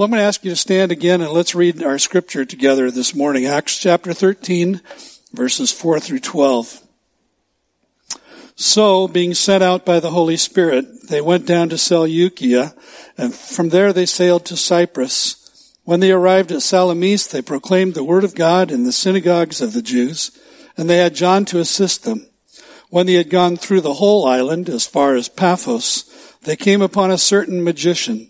Well, I'm going to ask you to stand again and let's read our scripture together this morning. Acts chapter 13, verses 4 through 12. So, being sent out by the Holy Spirit, they went down to Seleucia, and from there they sailed to Cyprus. When they arrived at Salamis, they proclaimed the word of God in the synagogues of the Jews, and they had John to assist them. When they had gone through the whole island, as far as Paphos, they came upon a certain magician,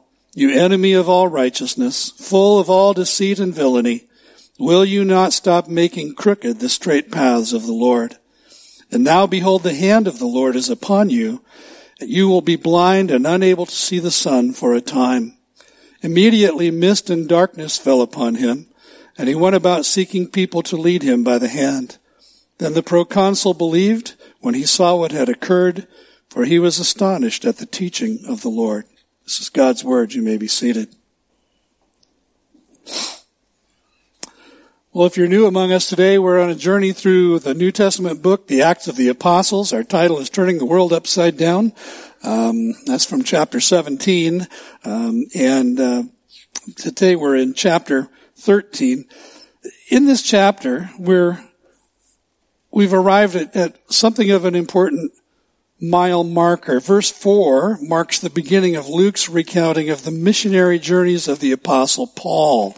you enemy of all righteousness, full of all deceit and villainy, will you not stop making crooked the straight paths of the Lord? And now behold, the hand of the Lord is upon you, and you will be blind and unable to see the sun for a time. Immediately mist and darkness fell upon him, and he went about seeking people to lead him by the hand. Then the proconsul believed when he saw what had occurred, for he was astonished at the teaching of the Lord. This is God's word. You may be seated. Well, if you're new among us today, we're on a journey through the New Testament book, the Acts of the Apostles. Our title is Turning the World Upside Down. Um, that's from chapter 17. Um, and uh, today we're in chapter 13. In this chapter, we're we've arrived at, at something of an important mile marker. Verse 4 marks the beginning of Luke's recounting of the missionary journeys of the apostle Paul.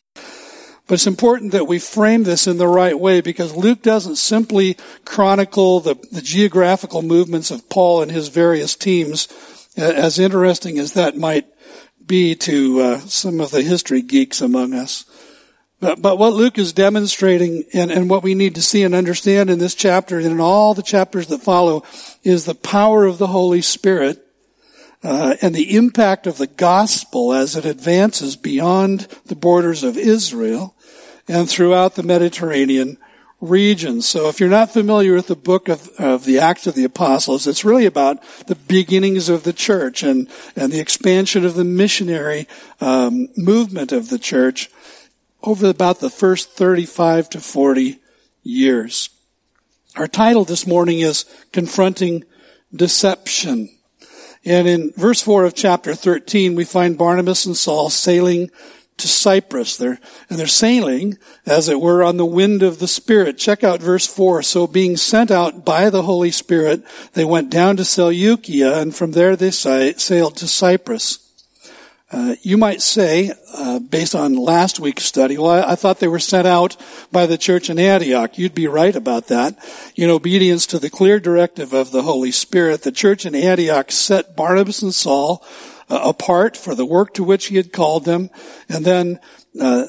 But it's important that we frame this in the right way because Luke doesn't simply chronicle the, the geographical movements of Paul and his various teams, as interesting as that might be to uh, some of the history geeks among us. But, but what Luke is demonstrating and, and what we need to see and understand in this chapter and in all the chapters that follow is the power of the Holy Spirit uh, and the impact of the gospel as it advances beyond the borders of Israel and throughout the Mediterranean region. So if you're not familiar with the book of, of the Acts of the Apostles, it's really about the beginnings of the church and, and the expansion of the missionary um, movement of the church over about the first 35 to 40 years. Our title this morning is Confronting Deception. And in verse 4 of chapter 13, we find Barnabas and Saul sailing to Cyprus. They're, and they're sailing, as it were, on the wind of the Spirit. Check out verse 4. So being sent out by the Holy Spirit, they went down to Seleucia, and from there they sailed to Cyprus. Uh, you might say, uh, based on last week's study, well, I, I, thought they were sent out by the church in Antioch. You'd be right about that. In obedience to the clear directive of the Holy Spirit, the church in Antioch set Barnabas and Saul uh, apart for the work to which he had called them, and then uh,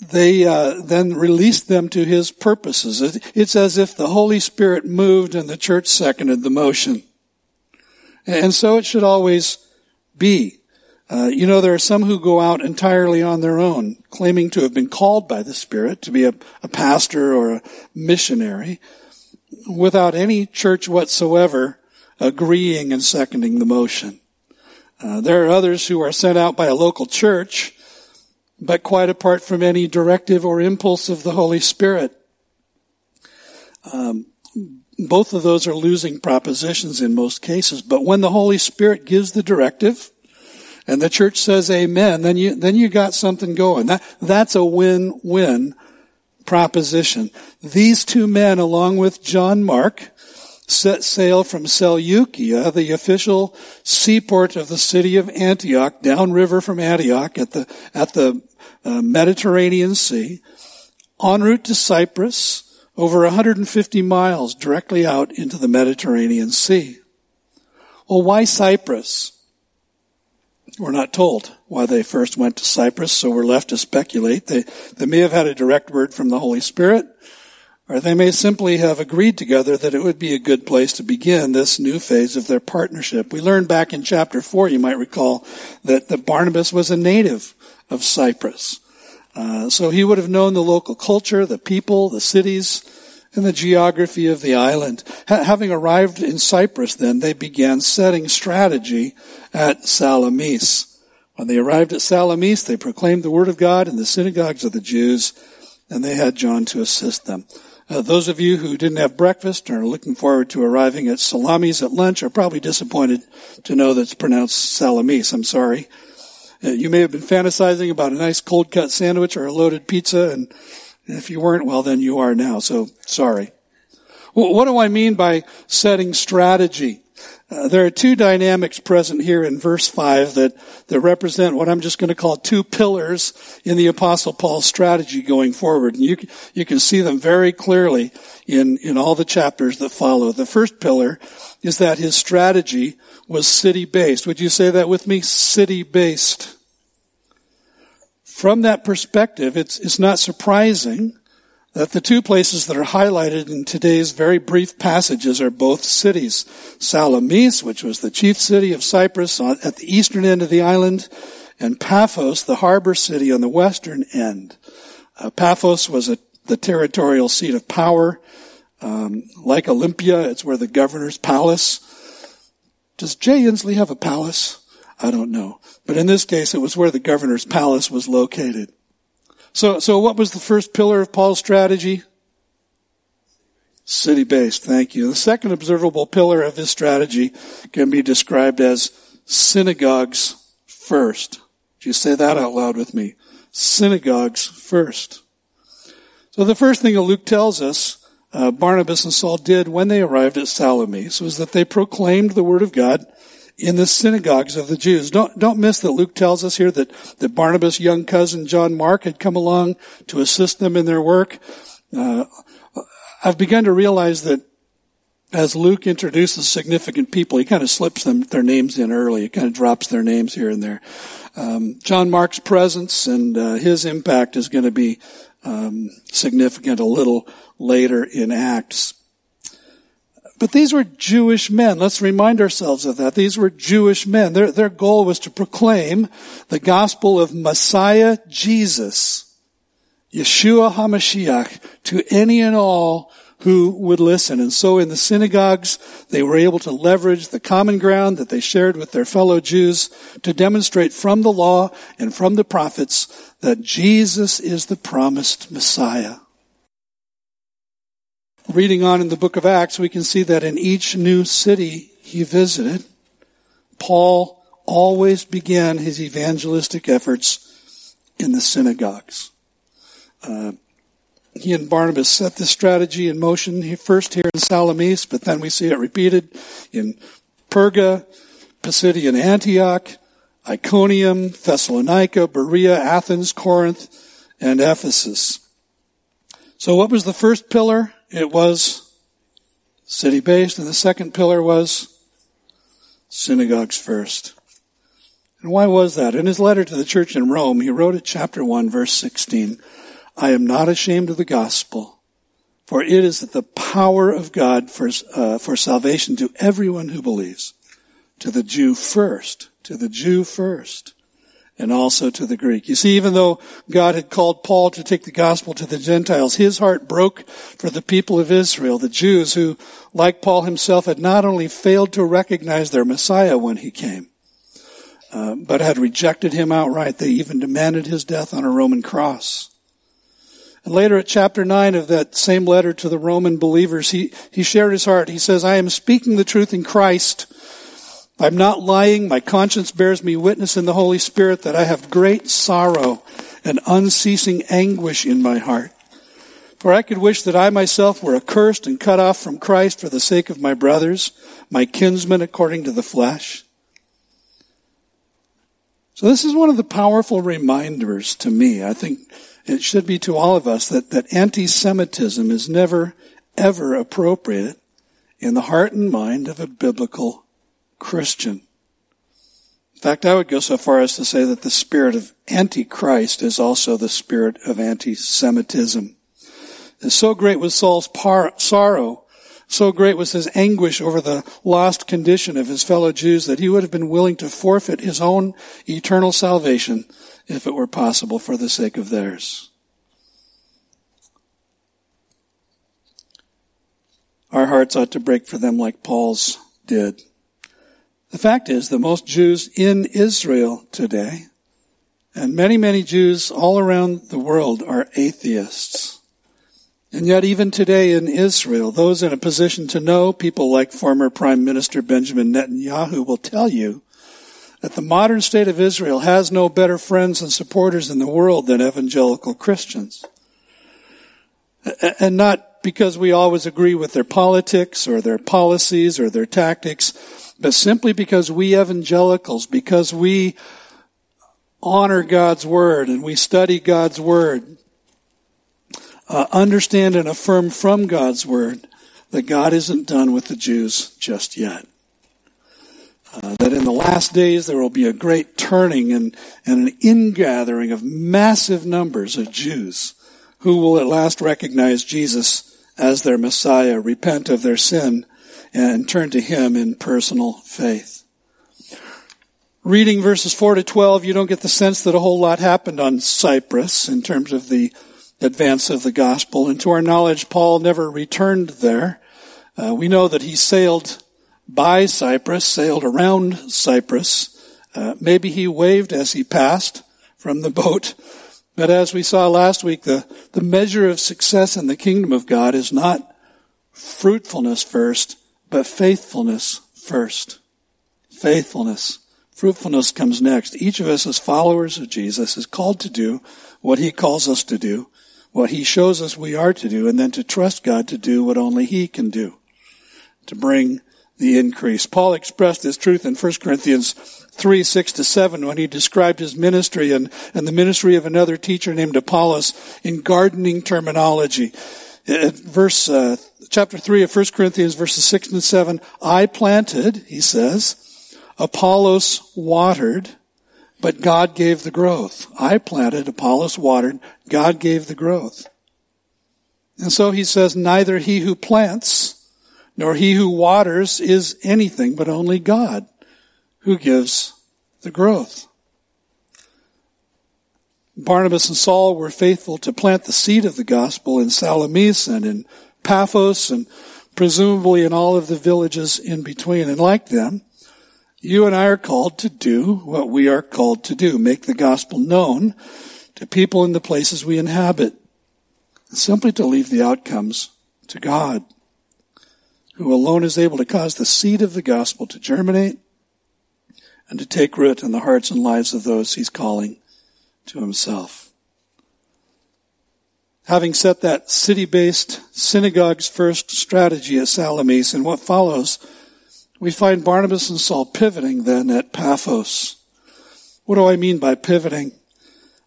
they uh, then released them to his purposes. It's as if the Holy Spirit moved and the church seconded the motion. And so it should always be. Uh, you know, there are some who go out entirely on their own, claiming to have been called by the Spirit to be a, a pastor or a missionary, without any church whatsoever agreeing and seconding the motion. Uh, there are others who are sent out by a local church, but quite apart from any directive or impulse of the Holy Spirit. Um, both of those are losing propositions in most cases, but when the Holy Spirit gives the directive, and the church says amen, then you, then you got something going. That, that's a win-win proposition. These two men, along with John Mark, set sail from Seleucia, the official seaport of the city of Antioch, downriver from Antioch at the, at the uh, Mediterranean Sea, en route to Cyprus, over 150 miles directly out into the Mediterranean Sea. Well, why Cyprus? We're not told why they first went to Cyprus, so we're left to speculate. They, they may have had a direct word from the Holy Spirit, or they may simply have agreed together that it would be a good place to begin this new phase of their partnership. We learned back in chapter 4, you might recall, that, that Barnabas was a native of Cyprus. Uh, so he would have known the local culture, the people, the cities, and the geography of the island. Ha- having arrived in Cyprus, then they began setting strategy at Salamis. When they arrived at Salamis, they proclaimed the word of God in the synagogues of the Jews, and they had John to assist them. Uh, those of you who didn't have breakfast or are looking forward to arriving at Salamis at lunch are probably disappointed to know that it's pronounced Salamis. I'm sorry. Uh, you may have been fantasizing about a nice cold cut sandwich or a loaded pizza, and if you weren't, well, then you are now. So sorry. Well, what do I mean by setting strategy? Uh, there are two dynamics present here in verse 5 that, that represent what I'm just going to call two pillars in the Apostle Paul's strategy going forward. And you, you can see them very clearly in, in all the chapters that follow. The first pillar is that his strategy was city based. Would you say that with me? City based. From that perspective, it's, it's not surprising that the two places that are highlighted in today's very brief passages are both cities. Salamis, which was the chief city of Cyprus at the eastern end of the island, and Paphos, the harbor city on the western end. Uh, Paphos was a, the territorial seat of power. Um, like Olympia, it's where the governor's palace. Does Jay Inslee have a palace? I don't know. But in this case, it was where the governor's palace was located. So, so what was the first pillar of Paul's strategy? City based. Thank you. The second observable pillar of his strategy can be described as synagogues first. Did you say that out loud with me? Synagogues first. So the first thing that Luke tells us uh, Barnabas and Saul did when they arrived at Salamis was that they proclaimed the word of God in the synagogues of the Jews. Don't, don't miss that Luke tells us here that, that Barnabas' young cousin John Mark had come along to assist them in their work. Uh, I've begun to realize that as Luke introduces significant people, he kind of slips them, their names in early. He kind of drops their names here and there. Um, John Mark's presence and uh, his impact is going to be um, significant a little later in Acts. But these were Jewish men. Let's remind ourselves of that. These were Jewish men. Their, their goal was to proclaim the gospel of Messiah Jesus, Yeshua HaMashiach, to any and all who would listen. And so in the synagogues, they were able to leverage the common ground that they shared with their fellow Jews to demonstrate from the law and from the prophets that Jesus is the promised Messiah. Reading on in the book of Acts, we can see that in each new city he visited, Paul always began his evangelistic efforts in the synagogues. Uh, he and Barnabas set this strategy in motion first here in Salamis, but then we see it repeated in Perga, Pisidian Antioch, Iconium, Thessalonica, Berea, Athens, Corinth, and Ephesus. So what was the first pillar? It was city based, and the second pillar was synagogues first. And why was that? In his letter to the church in Rome, he wrote at chapter 1, verse 16, I am not ashamed of the gospel, for it is the power of God for, uh, for salvation to everyone who believes, to the Jew first, to the Jew first and also to the Greek. You see, even though God had called Paul to take the gospel to the Gentiles, his heart broke for the people of Israel, the Jews who, like Paul himself, had not only failed to recognize their Messiah when he came, uh, but had rejected him outright. They even demanded his death on a Roman cross. And later at chapter 9 of that same letter to the Roman believers, he, he shared his heart. He says, I am speaking the truth in Christ I'm not lying. My conscience bears me witness in the Holy Spirit that I have great sorrow and unceasing anguish in my heart. For I could wish that I myself were accursed and cut off from Christ for the sake of my brothers, my kinsmen according to the flesh. So this is one of the powerful reminders to me. I think it should be to all of us that, that anti-Semitism is never, ever appropriate in the heart and mind of a biblical Christian. In fact, I would go so far as to say that the spirit of Antichrist is also the spirit of anti-Semitism. And so great was Saul's par- sorrow So great was his anguish over the lost condition of his fellow Jews that he would have been willing to forfeit his own eternal salvation if it were possible for the sake of theirs. Our hearts ought to break for them like Paul's did. The fact is that most Jews in Israel today, and many, many Jews all around the world are atheists. And yet even today in Israel, those in a position to know, people like former Prime Minister Benjamin Netanyahu will tell you that the modern state of Israel has no better friends and supporters in the world than evangelical Christians. And not because we always agree with their politics or their policies or their tactics, but simply because we evangelicals, because we honor God's Word and we study God's Word uh, understand and affirm from God's word that God isn't done with the Jews just yet. Uh, that in the last days there will be a great turning and, and an ingathering of massive numbers of Jews who will at last recognize Jesus as their Messiah, repent of their sin, and turn to Him in personal faith. Reading verses 4 to 12, you don't get the sense that a whole lot happened on Cyprus in terms of the advance of the gospel. And to our knowledge, Paul never returned there. Uh, we know that he sailed by Cyprus, sailed around Cyprus. Uh, maybe he waved as he passed from the boat. But as we saw last week, the, the measure of success in the kingdom of God is not fruitfulness first, but faithfulness first. Faithfulness. Fruitfulness comes next. Each of us as followers of Jesus is called to do what he calls us to do what he shows us we are to do and then to trust God to do what only he can do to bring the increase. Paul expressed this truth in 1 Corinthians 3, 6 to 7 when he described his ministry and, and the ministry of another teacher named Apollos in gardening terminology. At verse, uh, chapter 3 of 1 Corinthians verses 6 and 7, I planted, he says, Apollos watered, but God gave the growth. I planted, Apollos watered, God gave the growth. And so he says, neither he who plants nor he who waters is anything, but only God who gives the growth. Barnabas and Saul were faithful to plant the seed of the gospel in Salamis and in Paphos and presumably in all of the villages in between. And like them, you and I are called to do what we are called to do. Make the gospel known to people in the places we inhabit. Simply to leave the outcomes to God, who alone is able to cause the seed of the gospel to germinate and to take root in the hearts and lives of those he's calling to himself. Having set that city-based synagogues first strategy at Salamis and what follows, we find Barnabas and Saul pivoting then at Paphos. What do I mean by pivoting?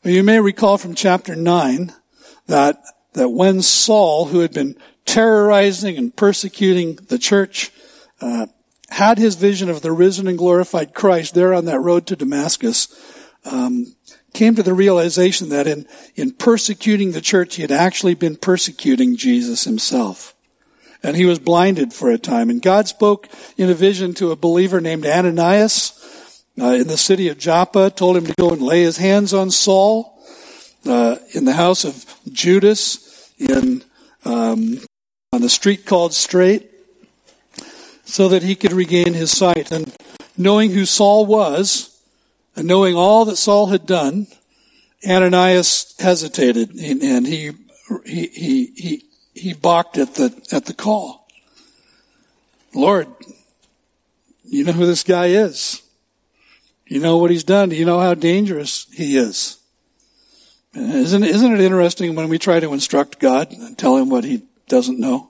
Well, you may recall from chapter 9 that, that when Saul, who had been terrorizing and persecuting the church, uh, had his vision of the risen and glorified Christ there on that road to Damascus, um, came to the realization that in, in persecuting the church, he had actually been persecuting Jesus himself and he was blinded for a time. And God spoke in a vision to a believer named Ananias uh, in the city of Joppa, told him to go and lay his hands on Saul uh, in the house of Judas in um, on the street called Straight, so that he could regain his sight. And knowing who Saul was, and knowing all that Saul had done, Ananias hesitated, and he he he he he balked at the, at the call. Lord, you know who this guy is. You know what he's done. You know how dangerous he is. Isn't, isn't it interesting when we try to instruct God and tell him what he doesn't know?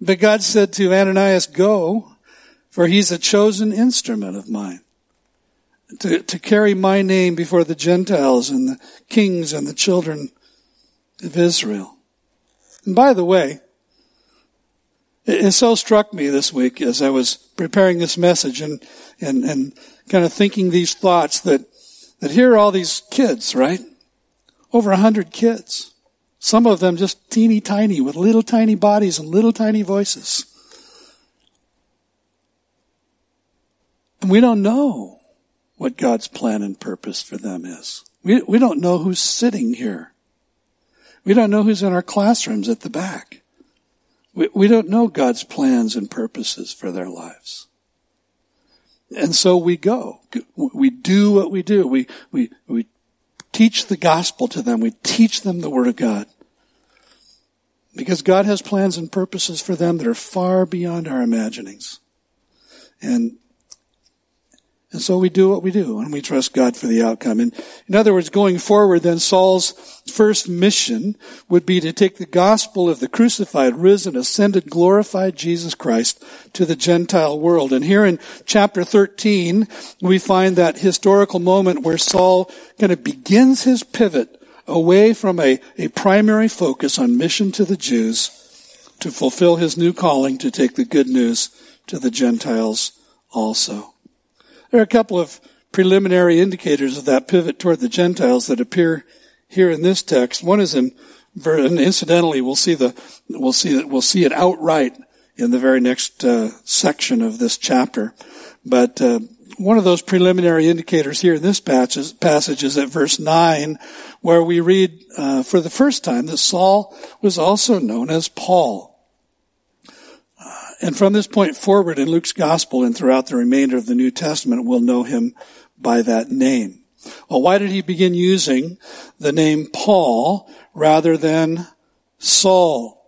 But God said to Ananias, go, for he's a chosen instrument of mine to, to carry my name before the Gentiles and the kings and the children of Israel. And by the way, it, so struck me this week as I was preparing this message and, and, and kind of thinking these thoughts that, that here are all these kids, right? Over a hundred kids. Some of them just teeny tiny with little tiny bodies and little tiny voices. And we don't know what God's plan and purpose for them is. We, we don't know who's sitting here. We don't know who's in our classrooms at the back. We, we don't know God's plans and purposes for their lives. And so we go. We do what we do. We, we, we teach the gospel to them. We teach them the word of God. Because God has plans and purposes for them that are far beyond our imaginings. And and so we do what we do and we trust God for the outcome. And in other words, going forward, then Saul's first mission would be to take the gospel of the crucified, risen, ascended, glorified Jesus Christ to the Gentile world. And here in chapter 13, we find that historical moment where Saul kind of begins his pivot away from a, a primary focus on mission to the Jews to fulfill his new calling to take the good news to the Gentiles also. There are a couple of preliminary indicators of that pivot toward the Gentiles that appear here in this text. One is in, and incidentally, we'll see the, we'll see it, we'll see it outright in the very next uh, section of this chapter. But uh, one of those preliminary indicators here in this passage is at verse 9, where we read uh, for the first time that Saul was also known as Paul. And from this point forward in Luke's gospel and throughout the remainder of the New Testament, we'll know him by that name. Well, why did he begin using the name Paul rather than Saul?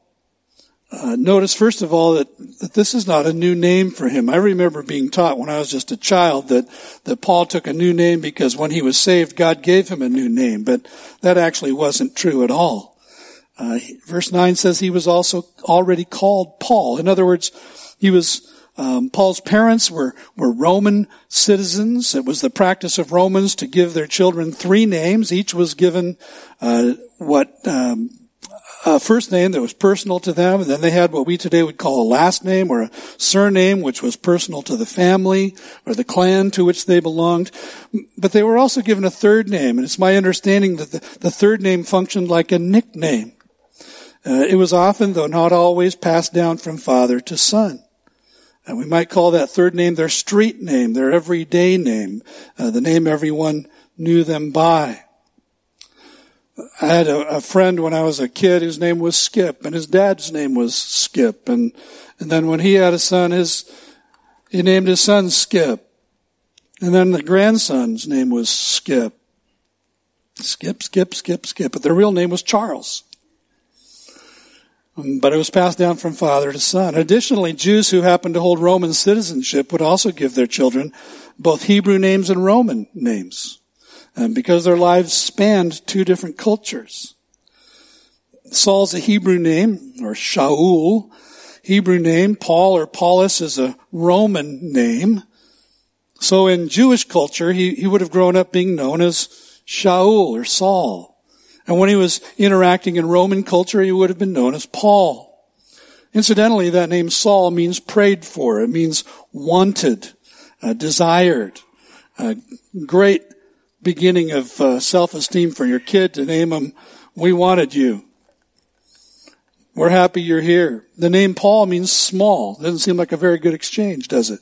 Uh, notice first of all that, that this is not a new name for him. I remember being taught when I was just a child that, that Paul took a new name because when he was saved, God gave him a new name, but that actually wasn't true at all. Uh, verse 9 says he was also already called Paul. In other words, he was um, Paul's parents were, were Roman citizens. It was the practice of Romans to give their children three names. Each was given uh, what um, a first name that was personal to them, and then they had what we today would call a last name or a surname, which was personal to the family or the clan to which they belonged. But they were also given a third name, and it's my understanding that the, the third name functioned like a nickname. Uh, it was often, though not always, passed down from father to son. And we might call that third name their street name, their everyday name, uh, the name everyone knew them by. I had a, a, friend when I was a kid whose name was Skip, and his dad's name was Skip, and and then when he had a son, his he named his son Skip, and then the grandson's name was Skip. Skip, Skip, Skip, Skip, but their real name was Charles. But it was passed down from father to son. Additionally, Jews who happened to hold Roman citizenship would also give their children both Hebrew names and Roman names, um, because their lives spanned two different cultures. Saul's a Hebrew name, or Shaul, Hebrew name. Paul or Paulus is a Roman name. So in Jewish culture, he, he would have grown up being known as Shaul or Saul. And when he was interacting in Roman culture, he would have been known as Paul. Incidentally, that name Saul means prayed for. It means wanted, uh, desired. Great beginning of uh, self-esteem for your kid to name him, we wanted you. We're happy you're here. The name Paul means small. Doesn't seem like a very good exchange, does it?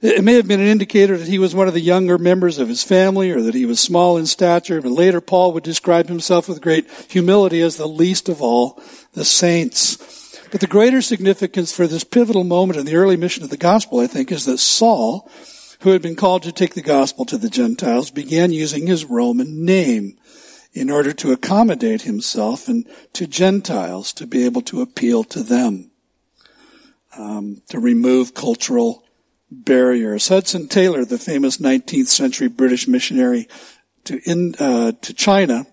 It may have been an indicator that he was one of the younger members of his family or that he was small in stature, but later Paul would describe himself with great humility as the least of all the saints. But the greater significance for this pivotal moment in the early mission of the gospel, I think, is that Saul, who had been called to take the gospel to the Gentiles, began using his Roman name in order to accommodate himself and to Gentiles to be able to appeal to them, um, to remove cultural barriers. Hudson Taylor, the famous 19th century British missionary to, in, uh, to China,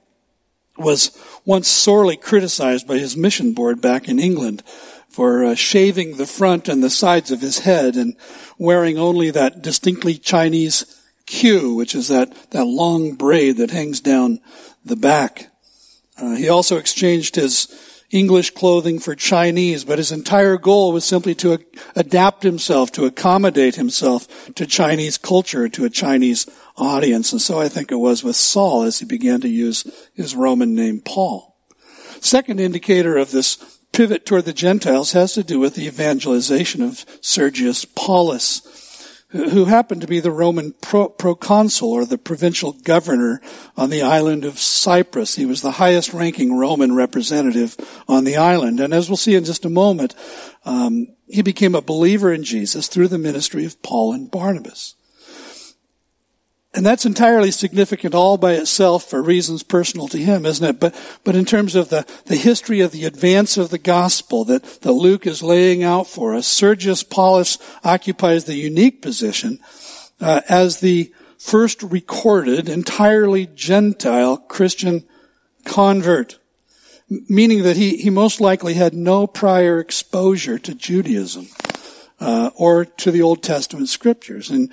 was once sorely criticized by his mission board back in England for uh, shaving the front and the sides of his head and wearing only that distinctly Chinese queue, which is that, that long braid that hangs down the back. Uh, he also exchanged his English clothing for Chinese, but his entire goal was simply to adapt himself, to accommodate himself to Chinese culture, to a Chinese audience. And so I think it was with Saul as he began to use his Roman name Paul. Second indicator of this pivot toward the Gentiles has to do with the evangelization of Sergius Paulus, who happened to be the Roman pro- proconsul or the provincial governor on the island of Cyprus. He was the highest ranking Roman representative on the island. And as we'll see in just a moment, um, he became a believer in Jesus through the ministry of Paul and Barnabas. And that's entirely significant all by itself for reasons personal to him, isn't it? But, but in terms of the, the history of the advance of the gospel that, that Luke is laying out for us, Sergius Paulus occupies the unique position uh, as the first recorded entirely Gentile Christian convert, meaning that he, he most likely had no prior exposure to Judaism uh, or to the Old Testament scriptures. And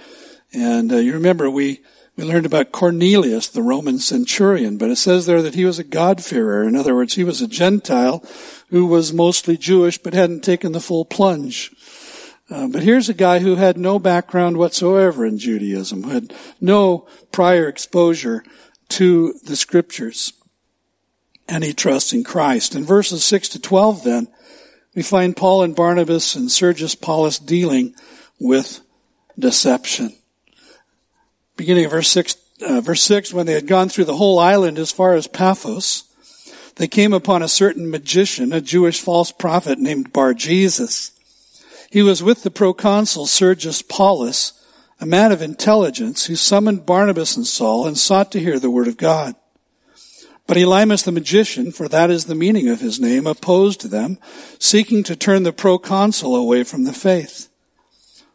and uh, you remember we we learned about Cornelius, the Roman centurion, but it says there that he was a God-fearer. In other words, he was a Gentile who was mostly Jewish but hadn't taken the full plunge. Uh, but here's a guy who had no background whatsoever in Judaism, who had no prior exposure to the scriptures. And he trusts in Christ. In verses 6 to 12 then, we find Paul and Barnabas and Sergius Paulus dealing with deception beginning of verse 6, uh, verse 6, when they had gone through the whole island as far as Paphos, they came upon a certain magician, a Jewish false prophet named Bar Jesus. He was with the proconsul Sergius Paulus, a man of intelligence, who summoned Barnabas and Saul and sought to hear the word of God. But Elymas the magician, for that is the meaning of his name, opposed them, seeking to turn the proconsul away from the faith.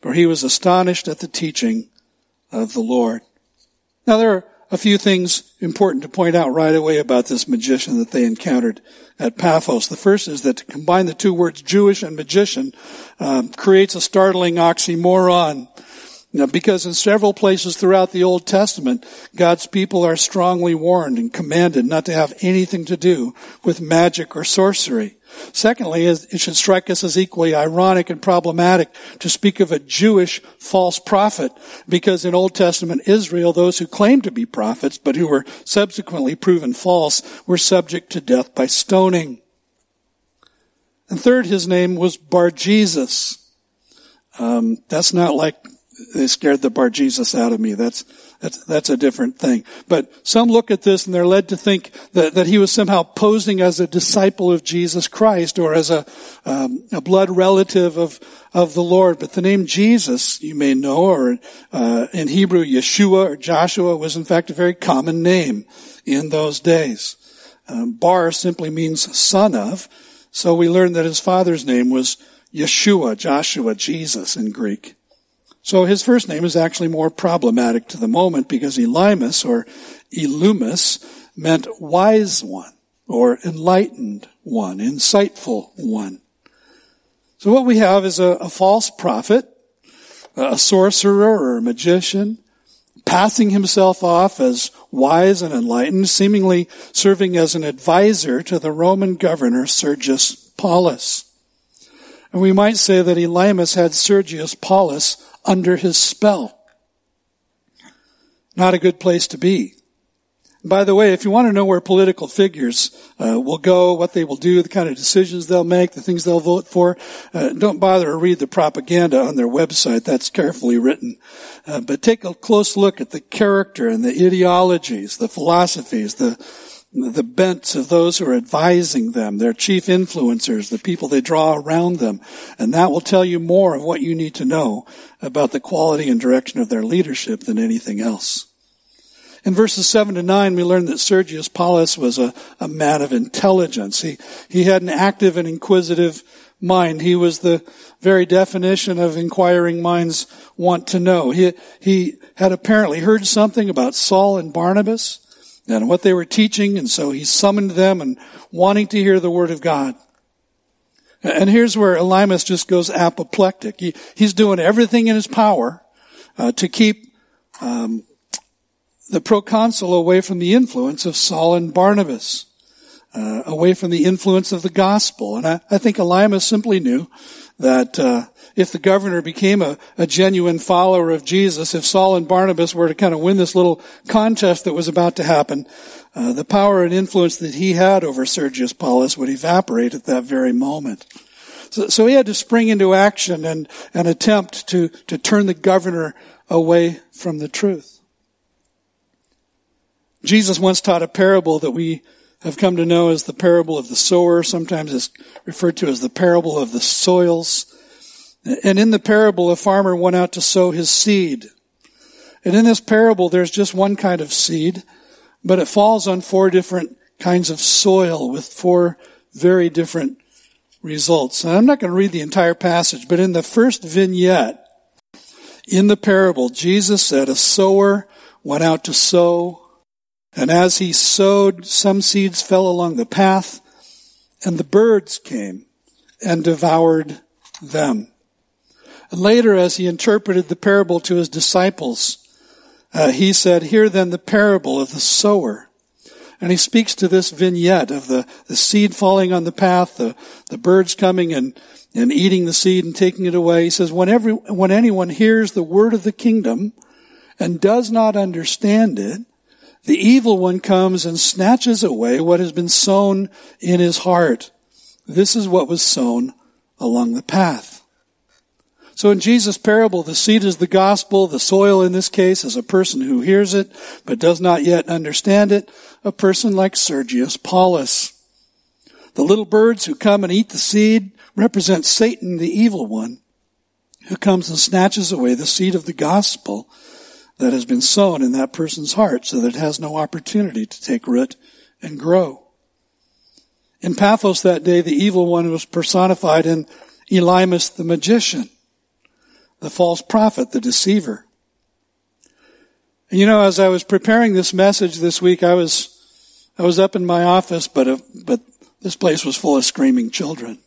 for he was astonished at the teaching of the Lord. Now there are a few things important to point out right away about this magician that they encountered at Paphos. The first is that to combine the two words Jewish and magician um, creates a startling oxymoron. Now, because in several places throughout the Old Testament, God's people are strongly warned and commanded not to have anything to do with magic or sorcery. Secondly, it should strike us as equally ironic and problematic to speak of a Jewish false prophet, because in Old Testament Israel, those who claimed to be prophets, but who were subsequently proven false, were subject to death by stoning. And third, his name was Bar Jesus. Um, that's not like they scared the Bar Jesus out of me. That's that's, that's a different thing. But some look at this and they're led to think that, that he was somehow posing as a disciple of Jesus Christ or as a, um, a blood relative of, of the Lord. But the name Jesus, you may know, or uh, in Hebrew, Yeshua or Joshua was in fact a very common name in those days. Um, Bar simply means son of. So we learn that his father's name was Yeshua, Joshua, Jesus in Greek. So his first name is actually more problematic to the moment because Elymas or Elumus meant wise one or enlightened one, insightful one. So what we have is a, a false prophet, a sorcerer or a magician, passing himself off as wise and enlightened, seemingly serving as an advisor to the Roman governor Sergius Paulus. And we might say that Elymas had Sergius Paulus under his spell. Not a good place to be. By the way, if you want to know where political figures uh, will go, what they will do, the kind of decisions they'll make, the things they'll vote for, uh, don't bother to read the propaganda on their website. That's carefully written. Uh, but take a close look at the character and the ideologies, the philosophies, the the bents of those who are advising them, their chief influencers, the people they draw around them. And that will tell you more of what you need to know about the quality and direction of their leadership than anything else. In verses 7 to 9, we learn that Sergius Paulus was a, a man of intelligence. He, he had an active and inquisitive mind. He was the very definition of inquiring minds want to know. He, he had apparently heard something about Saul and Barnabas and what they were teaching, and so he summoned them and wanting to hear the word of God. And here's where Elymas just goes apoplectic. He, he's doing everything in his power uh, to keep um, the proconsul away from the influence of Saul and Barnabas, uh, away from the influence of the gospel. And I, I think Elymas simply knew that uh, if the governor became a, a, genuine follower of Jesus, if Saul and Barnabas were to kind of win this little contest that was about to happen, uh, the power and influence that he had over Sergius Paulus would evaporate at that very moment. So, so he had to spring into action and, and attempt to, to turn the governor away from the truth. Jesus once taught a parable that we have come to know as the parable of the sower. Sometimes it's referred to as the parable of the soils. And in the parable, a farmer went out to sow his seed. And in this parable, there's just one kind of seed, but it falls on four different kinds of soil with four very different results. And I'm not going to read the entire passage, but in the first vignette, in the parable, Jesus said, a sower went out to sow and as he sowed, some seeds fell along the path, and the birds came and devoured them. And later, as he interpreted the parable to his disciples, uh, he said, Hear then the parable of the sower. And he speaks to this vignette of the, the seed falling on the path, the, the birds coming and, and eating the seed and taking it away. He says, when, every, when anyone hears the word of the kingdom and does not understand it, the evil one comes and snatches away what has been sown in his heart. This is what was sown along the path. So in Jesus' parable, the seed is the gospel. The soil in this case is a person who hears it, but does not yet understand it. A person like Sergius Paulus. The little birds who come and eat the seed represent Satan, the evil one, who comes and snatches away the seed of the gospel that has been sown in that person's heart so that it has no opportunity to take root and grow. In Paphos that day, the evil one was personified in Elymas the magician, the false prophet, the deceiver. And you know, as I was preparing this message this week, I was, I was up in my office, but, uh, but this place was full of screaming children.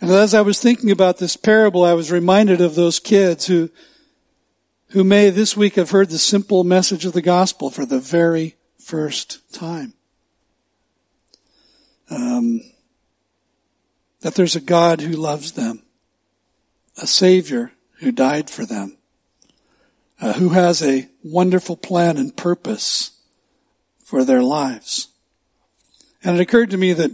And as I was thinking about this parable, I was reminded of those kids who, who may this week have heard the simple message of the gospel for the very first time. Um, that there's a God who loves them, a Savior who died for them, uh, who has a wonderful plan and purpose for their lives. And it occurred to me that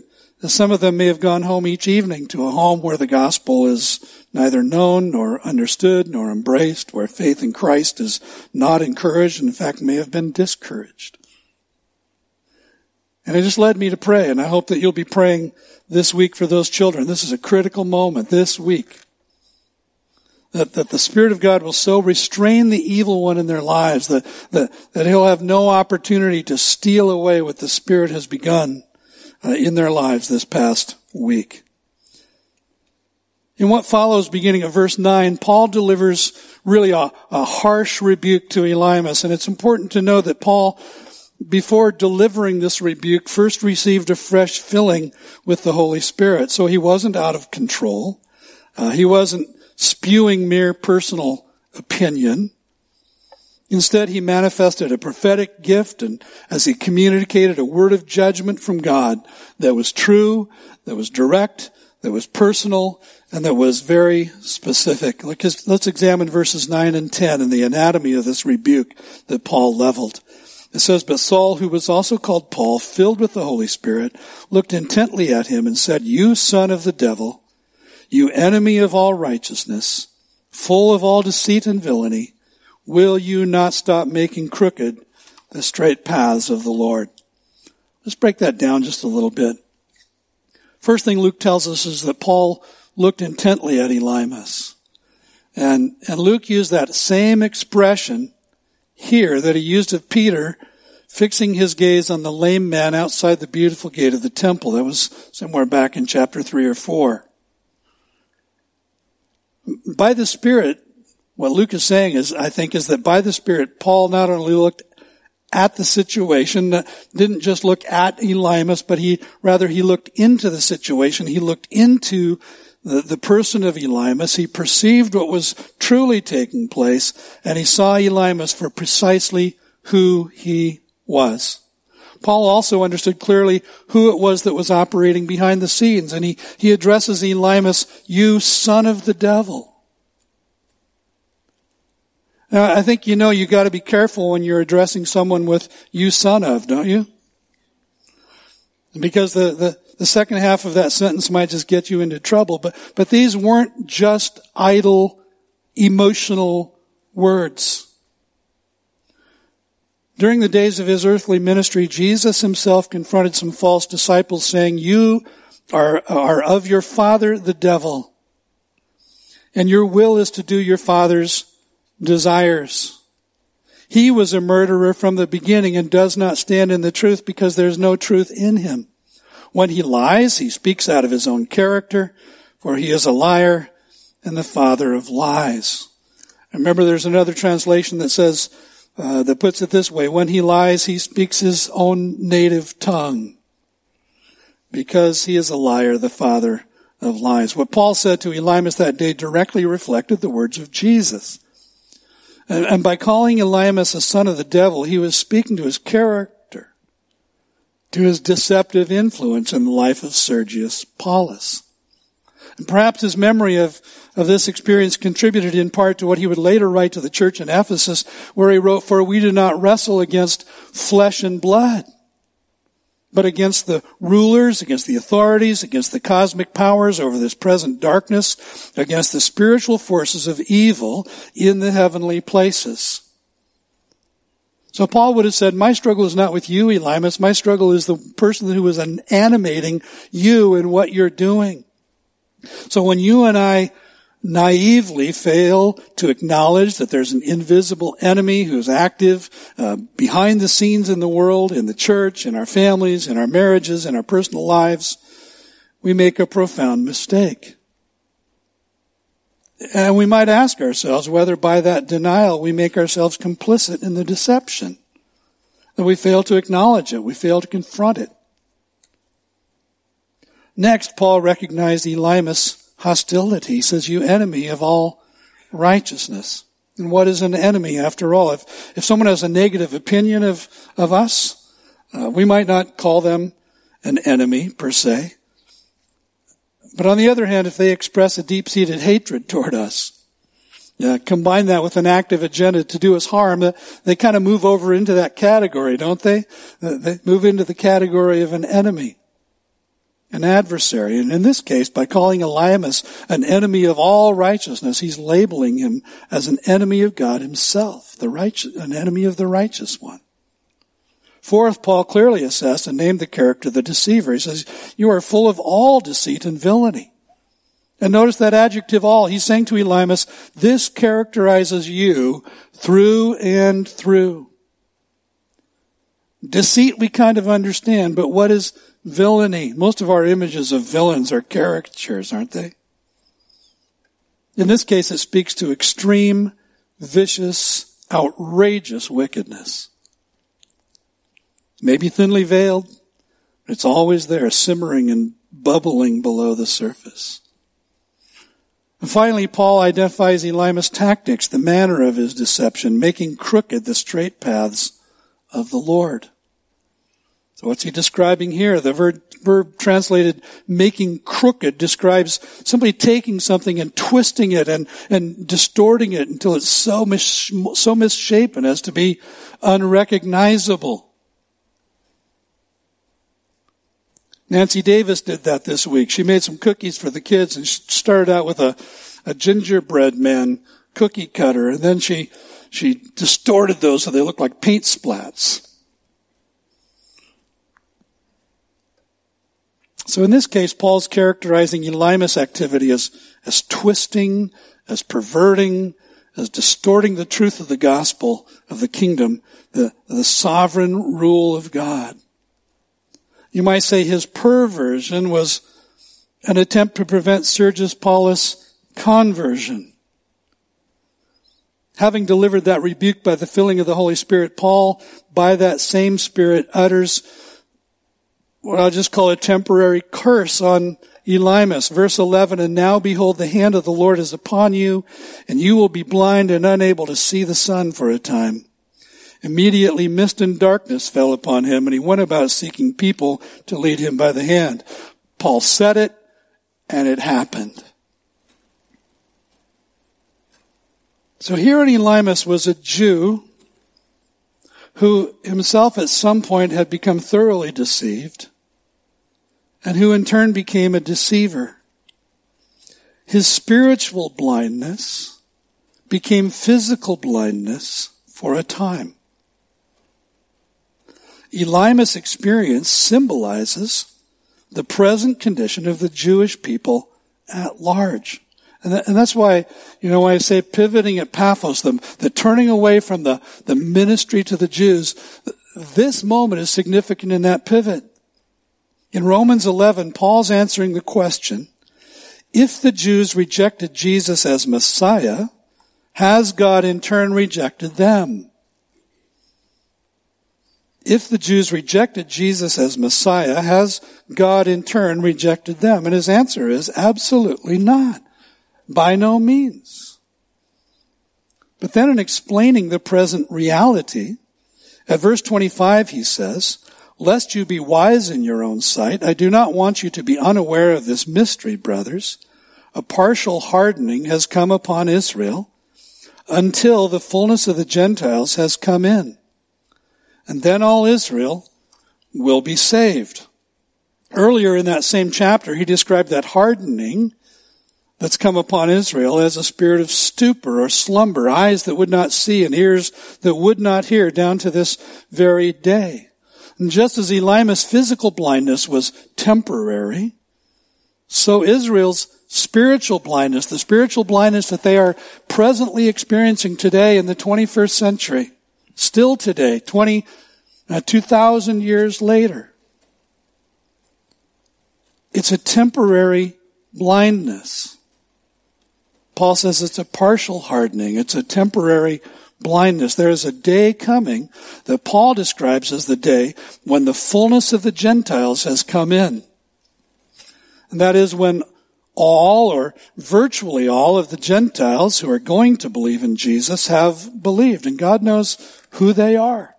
some of them may have gone home each evening to a home where the gospel is neither known nor understood nor embraced, where faith in Christ is not encouraged, and in fact may have been discouraged. And it just led me to pray, and I hope that you'll be praying this week for those children. This is a critical moment this week. That, that the Spirit of God will so restrain the evil one in their lives that, that, that he'll have no opportunity to steal away what the Spirit has begun in their lives this past week. In what follows, beginning of verse 9, Paul delivers really a, a harsh rebuke to Elymas. And it's important to know that Paul, before delivering this rebuke, first received a fresh filling with the Holy Spirit. So he wasn't out of control. Uh, he wasn't spewing mere personal opinion. Instead, he manifested a prophetic gift and as he communicated a word of judgment from God that was true, that was direct, that was personal, and that was very specific. Let's examine verses 9 and 10 and the anatomy of this rebuke that Paul leveled. It says, But Saul, who was also called Paul, filled with the Holy Spirit, looked intently at him and said, You son of the devil, you enemy of all righteousness, full of all deceit and villainy, will you not stop making crooked the straight paths of the Lord? Let's break that down just a little bit. First thing Luke tells us is that Paul looked intently at Elymas. And, and Luke used that same expression here that he used of Peter fixing his gaze on the lame man outside the beautiful gate of the temple. That was somewhere back in chapter 3 or 4. By the Spirit, What Luke is saying is, I think, is that by the Spirit, Paul not only looked at the situation, didn't just look at Elymas, but he, rather he looked into the situation. He looked into the, the person of Elymas. He perceived what was truly taking place, and he saw Elymas for precisely who he was. Paul also understood clearly who it was that was operating behind the scenes, and he, he addresses Elymas, you son of the devil. Now, I think you know you gotta be careful when you're addressing someone with you son of, don't you? Because the, the, the second half of that sentence might just get you into trouble, but, but these weren't just idle, emotional words. During the days of his earthly ministry, Jesus himself confronted some false disciples saying, you are, are of your father, the devil, and your will is to do your father's desires. He was a murderer from the beginning and does not stand in the truth because there's no truth in him. When he lies, he speaks out of his own character, for he is a liar and the father of lies. Remember, there's another translation that says, uh, that puts it this way, when he lies, he speaks his own native tongue. Because he is a liar, the father of lies. What Paul said to Elymas that day directly reflected the words of Jesus. And, and by calling Elymas a son of the devil, he was speaking to his character, to his deceptive influence in the life of Sergius Paulus. And perhaps his memory of, of this experience contributed in part to what he would later write to the church in Ephesus, where he wrote, For we do not wrestle against flesh and blood, but against the rulers, against the authorities, against the cosmic powers over this present darkness, against the spiritual forces of evil in the heavenly places. So Paul would have said, my struggle is not with you, Elymas. My struggle is the person who is animating you and what you're doing. So when you and I naively fail to acknowledge that there's an invisible enemy who's active uh, behind the scenes in the world, in the church, in our families, in our marriages, in our personal lives, we make a profound mistake. And we might ask ourselves whether by that denial we make ourselves complicit in the deception. That we fail to acknowledge it, we fail to confront it. Next, Paul recognized Elymas' hostility. He says, you enemy of all righteousness. And what is an enemy after all? If, if someone has a negative opinion of, of us, uh, we might not call them an enemy per se. But on the other hand, if they express a deep-seated hatred toward us, uh, combine that with an active agenda to do us harm, uh, they kind of move over into that category, don't they? Uh, they move into the category of an enemy an adversary. And in this case, by calling Elymas an enemy of all righteousness, he's labeling him as an enemy of God himself, the righteous, an enemy of the righteous one. Fourth, Paul clearly assessed and named the character the deceiver. He says, you are full of all deceit and villainy. And notice that adjective all. He's saying to Elymas, this characterizes you through and through. Deceit we kind of understand, but what is villainy. Most of our images of villains are caricatures, aren't they? In this case, it speaks to extreme, vicious, outrageous wickedness. Maybe thinly veiled, but it's always there, simmering and bubbling below the surface. And finally, Paul identifies Elymas' tactics, the manner of his deception, making crooked the straight paths of the Lord. What's he describing here? The verb, verb, translated making crooked describes simply taking something and twisting it and, and distorting it until it's so, mis, so misshapen as to be unrecognizable. Nancy Davis did that this week. She made some cookies for the kids and she started out with a, a gingerbread man cookie cutter and then she, she distorted those so they looked like paint splats. So in this case, Paul's characterizing Elymas' activity as, as twisting, as perverting, as distorting the truth of the gospel of the kingdom, the, the sovereign rule of God. You might say his perversion was an attempt to prevent Sergius Paulus' conversion. Having delivered that rebuke by the filling of the Holy Spirit, Paul, by that same Spirit, utters what I'll just call a temporary curse on Elymas. Verse 11, And now behold, the hand of the Lord is upon you, and you will be blind and unable to see the sun for a time. Immediately mist and darkness fell upon him, and he went about seeking people to lead him by the hand. Paul said it, and it happened. So here in Elymas was a Jew who himself at some point had become thoroughly deceived and who in turn became a deceiver. His spiritual blindness became physical blindness for a time. Elymas' experience symbolizes the present condition of the Jewish people at large. And, and that's why, you know, when I say pivoting at Paphos, the, the turning away from the, the ministry to the Jews, this moment is significant in that pivot. In Romans 11, Paul's answering the question, if the Jews rejected Jesus as Messiah, has God in turn rejected them? If the Jews rejected Jesus as Messiah, has God in turn rejected them? And his answer is absolutely not. By no means. But then in explaining the present reality, at verse 25 he says, Lest you be wise in your own sight, I do not want you to be unaware of this mystery, brothers. A partial hardening has come upon Israel until the fullness of the Gentiles has come in. And then all Israel will be saved. Earlier in that same chapter, he described that hardening that's come upon Israel as a spirit of stupor or slumber, eyes that would not see and ears that would not hear down to this very day. And just as Elymas' physical blindness was temporary, so Israel's spiritual blindness, the spiritual blindness that they are presently experiencing today in the 21st century, still today, 20, uh, 2,000 years later, it's a temporary blindness. Paul says it's a partial hardening. It's a temporary blindness. There is a day coming that Paul describes as the day when the fullness of the Gentiles has come in. And that is when all or virtually all of the Gentiles who are going to believe in Jesus have believed. And God knows who they are.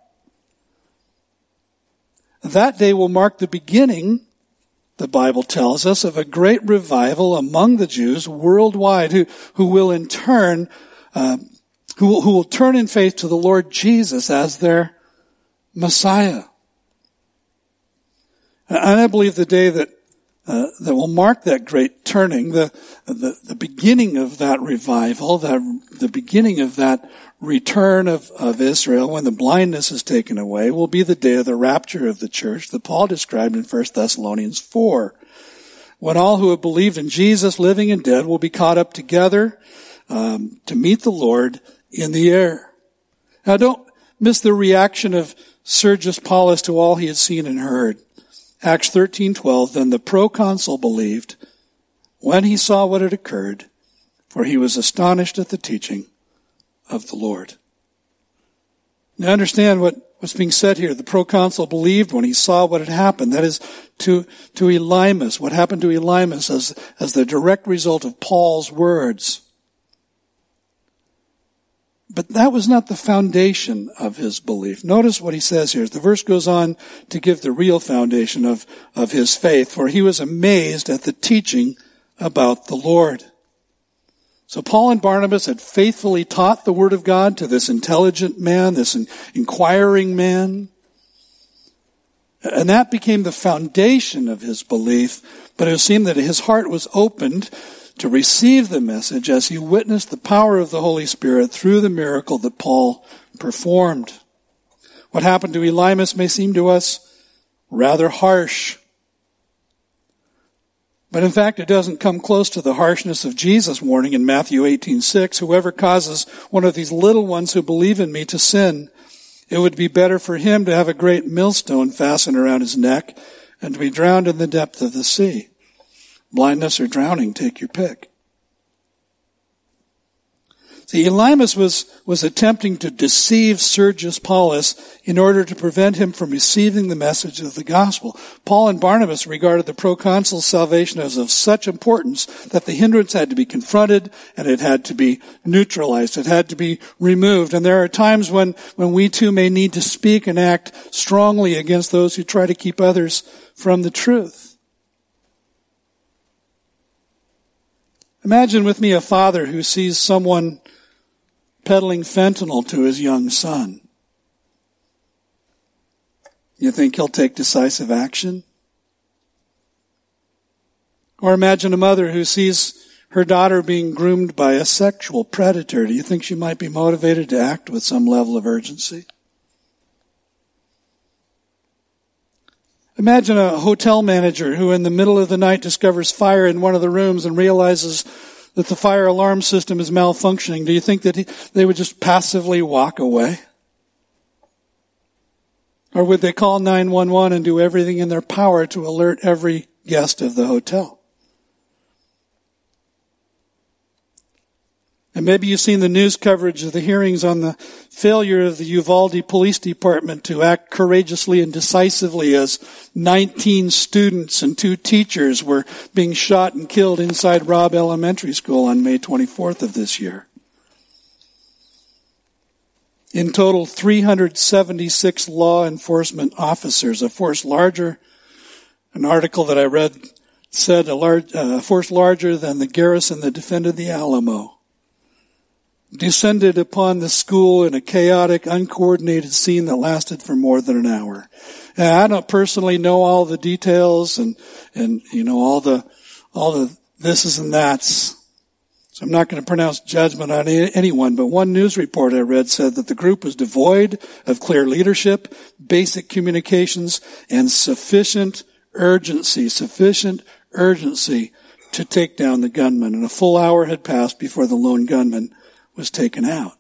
That day will mark the beginning, the Bible tells us, of a great revival among the Jews worldwide who, who will in turn uh, who will, who will turn in faith to the Lord Jesus as their Messiah. And I believe the day that uh, that will mark that great turning, the, the, the beginning of that revival, that the beginning of that return of, of Israel when the blindness is taken away will be the day of the rapture of the church that Paul described in 1 Thessalonians 4. When all who have believed in Jesus, living and dead, will be caught up together um, to meet the Lord in the air. Now don't miss the reaction of Sergius Paulus to all he had seen and heard. Acts 13:12 then the proconsul believed when he saw what had occurred for he was astonished at the teaching of the Lord. Now understand what, what's being said here. The proconsul believed when he saw what had happened. That is to, to Elymas, what happened to Elymas as, as the direct result of Paul's words. But that was not the foundation of his belief. Notice what he says here. The verse goes on to give the real foundation of, of his faith, for he was amazed at the teaching about the Lord. So Paul and Barnabas had faithfully taught the Word of God to this intelligent man, this inquiring man. And that became the foundation of his belief, but it seemed that his heart was opened to receive the message as he witnessed the power of the Holy Spirit through the miracle that Paul performed. What happened to Elymas may seem to us rather harsh. But in fact, it doesn't come close to the harshness of Jesus' warning in Matthew 18:6, whoever causes one of these little ones who believe in me to sin, it would be better for him to have a great millstone fastened around his neck and to be drowned in the depth of the sea. Blindness or drowning, take your pick. See, Elymas was, was attempting to deceive Sergius Paulus in order to prevent him from receiving the message of the gospel. Paul and Barnabas regarded the proconsul's salvation as of such importance that the hindrance had to be confronted and it had to be neutralized. It had to be removed. And there are times when, when we too may need to speak and act strongly against those who try to keep others from the truth. Imagine with me a father who sees someone peddling fentanyl to his young son. You think he'll take decisive action? Or imagine a mother who sees her daughter being groomed by a sexual predator. Do you think she might be motivated to act with some level of urgency? Imagine a hotel manager who in the middle of the night discovers fire in one of the rooms and realizes that the fire alarm system is malfunctioning, do you think that he, they would just passively walk away? Or would they call 911 and do everything in their power to alert every guest of the hotel? And maybe you've seen the news coverage of the hearings on the failure of the Uvalde Police Department to act courageously and decisively as 19 students and two teachers were being shot and killed inside Robb Elementary School on May 24th of this year. In total, 376 law enforcement officers, a force larger, an article that I read said a, large, uh, a force larger than the garrison that defended the Alamo descended upon the school in a chaotic, uncoordinated scene that lasted for more than an hour. I don't personally know all the details and, and, you know, all the, all the thises and that's. So I'm not going to pronounce judgment on anyone, but one news report I read said that the group was devoid of clear leadership, basic communications, and sufficient urgency, sufficient urgency to take down the gunman. And a full hour had passed before the lone gunman was taken out.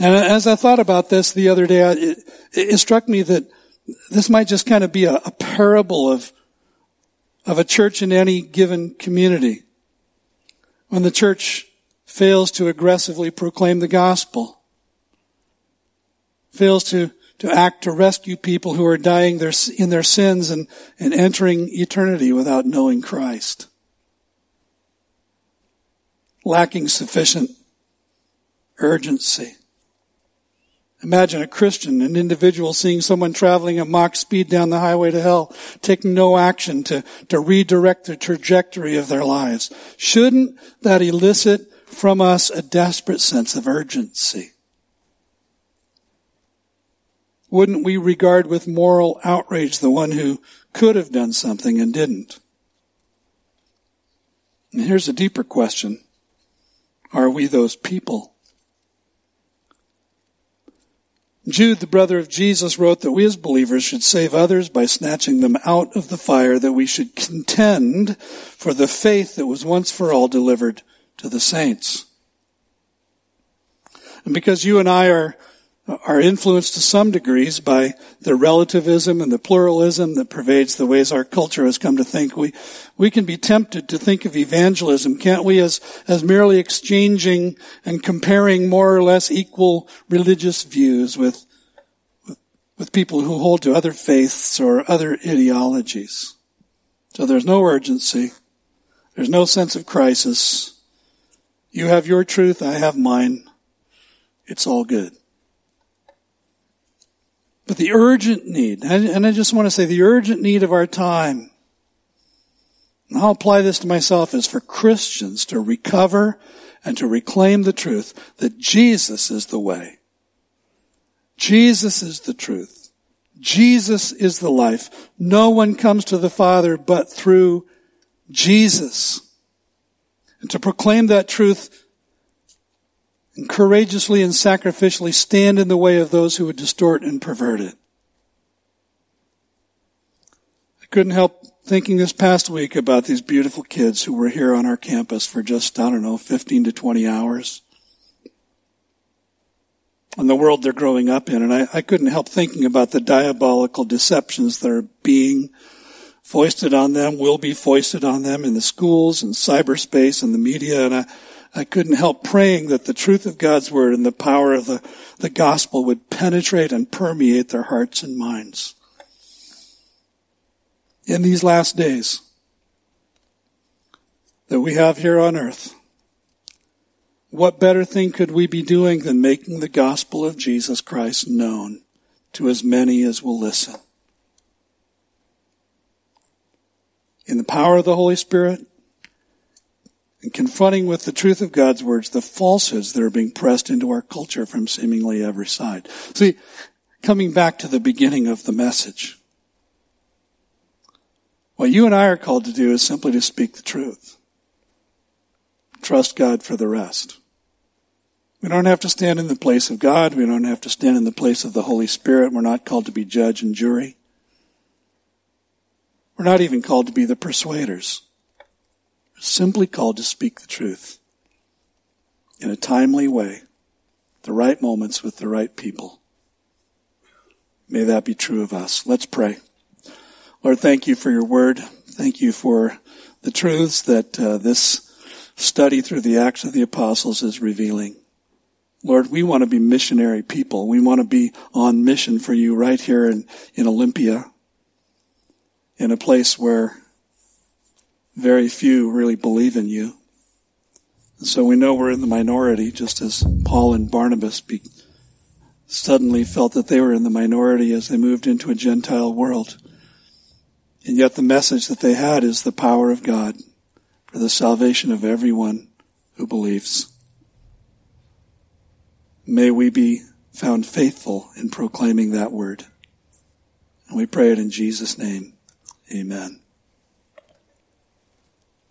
And as I thought about this the other day, it, it struck me that this might just kind of be a, a parable of, of a church in any given community. When the church fails to aggressively proclaim the gospel, fails to, to act to rescue people who are dying their, in their sins and, and entering eternity without knowing Christ lacking sufficient urgency. Imagine a Christian, an individual seeing someone traveling at Mach speed down the highway to hell, taking no action to, to redirect the trajectory of their lives. Shouldn't that elicit from us a desperate sense of urgency? Wouldn't we regard with moral outrage the one who could have done something and didn't? And here's a deeper question. Are we those people? Jude, the brother of Jesus, wrote that we as believers should save others by snatching them out of the fire, that we should contend for the faith that was once for all delivered to the saints. And because you and I are are influenced to some degrees by the relativism and the pluralism that pervades the ways our culture has come to think. We, we can be tempted to think of evangelism, can't we, as, as merely exchanging and comparing more or less equal religious views with, with, with people who hold to other faiths or other ideologies. So there's no urgency. There's no sense of crisis. You have your truth, I have mine. It's all good. But the urgent need, and I just want to say the urgent need of our time, and I'll apply this to myself, is for Christians to recover and to reclaim the truth that Jesus is the way. Jesus is the truth. Jesus is the life. No one comes to the Father but through Jesus. And to proclaim that truth and courageously and sacrificially stand in the way of those who would distort and pervert it. I couldn't help thinking this past week about these beautiful kids who were here on our campus for just, I don't know, 15 to 20 hours. And the world they're growing up in. And I, I couldn't help thinking about the diabolical deceptions that are being foisted on them, will be foisted on them in the schools and cyberspace and the media. And I, I couldn't help praying that the truth of God's word and the power of the, the gospel would penetrate and permeate their hearts and minds. In these last days that we have here on earth, what better thing could we be doing than making the gospel of Jesus Christ known to as many as will listen? In the power of the Holy Spirit, and confronting with the truth of God's words the falsehoods that are being pressed into our culture from seemingly every side. See, coming back to the beginning of the message, what you and I are called to do is simply to speak the truth. Trust God for the rest. We don't have to stand in the place of God. We don't have to stand in the place of the Holy Spirit. We're not called to be judge and jury. We're not even called to be the persuaders simply called to speak the truth in a timely way, the right moments with the right people. May that be true of us. Let's pray. Lord, thank you for your word. Thank you for the truths that uh, this study through the Acts of the Apostles is revealing. Lord, we want to be missionary people. We want to be on mission for you right here in, in Olympia, in a place where very few really believe in you. And so we know we're in the minority, just as Paul and Barnabas be, suddenly felt that they were in the minority as they moved into a Gentile world. And yet the message that they had is the power of God for the salvation of everyone who believes. May we be found faithful in proclaiming that word. And we pray it in Jesus' name. Amen.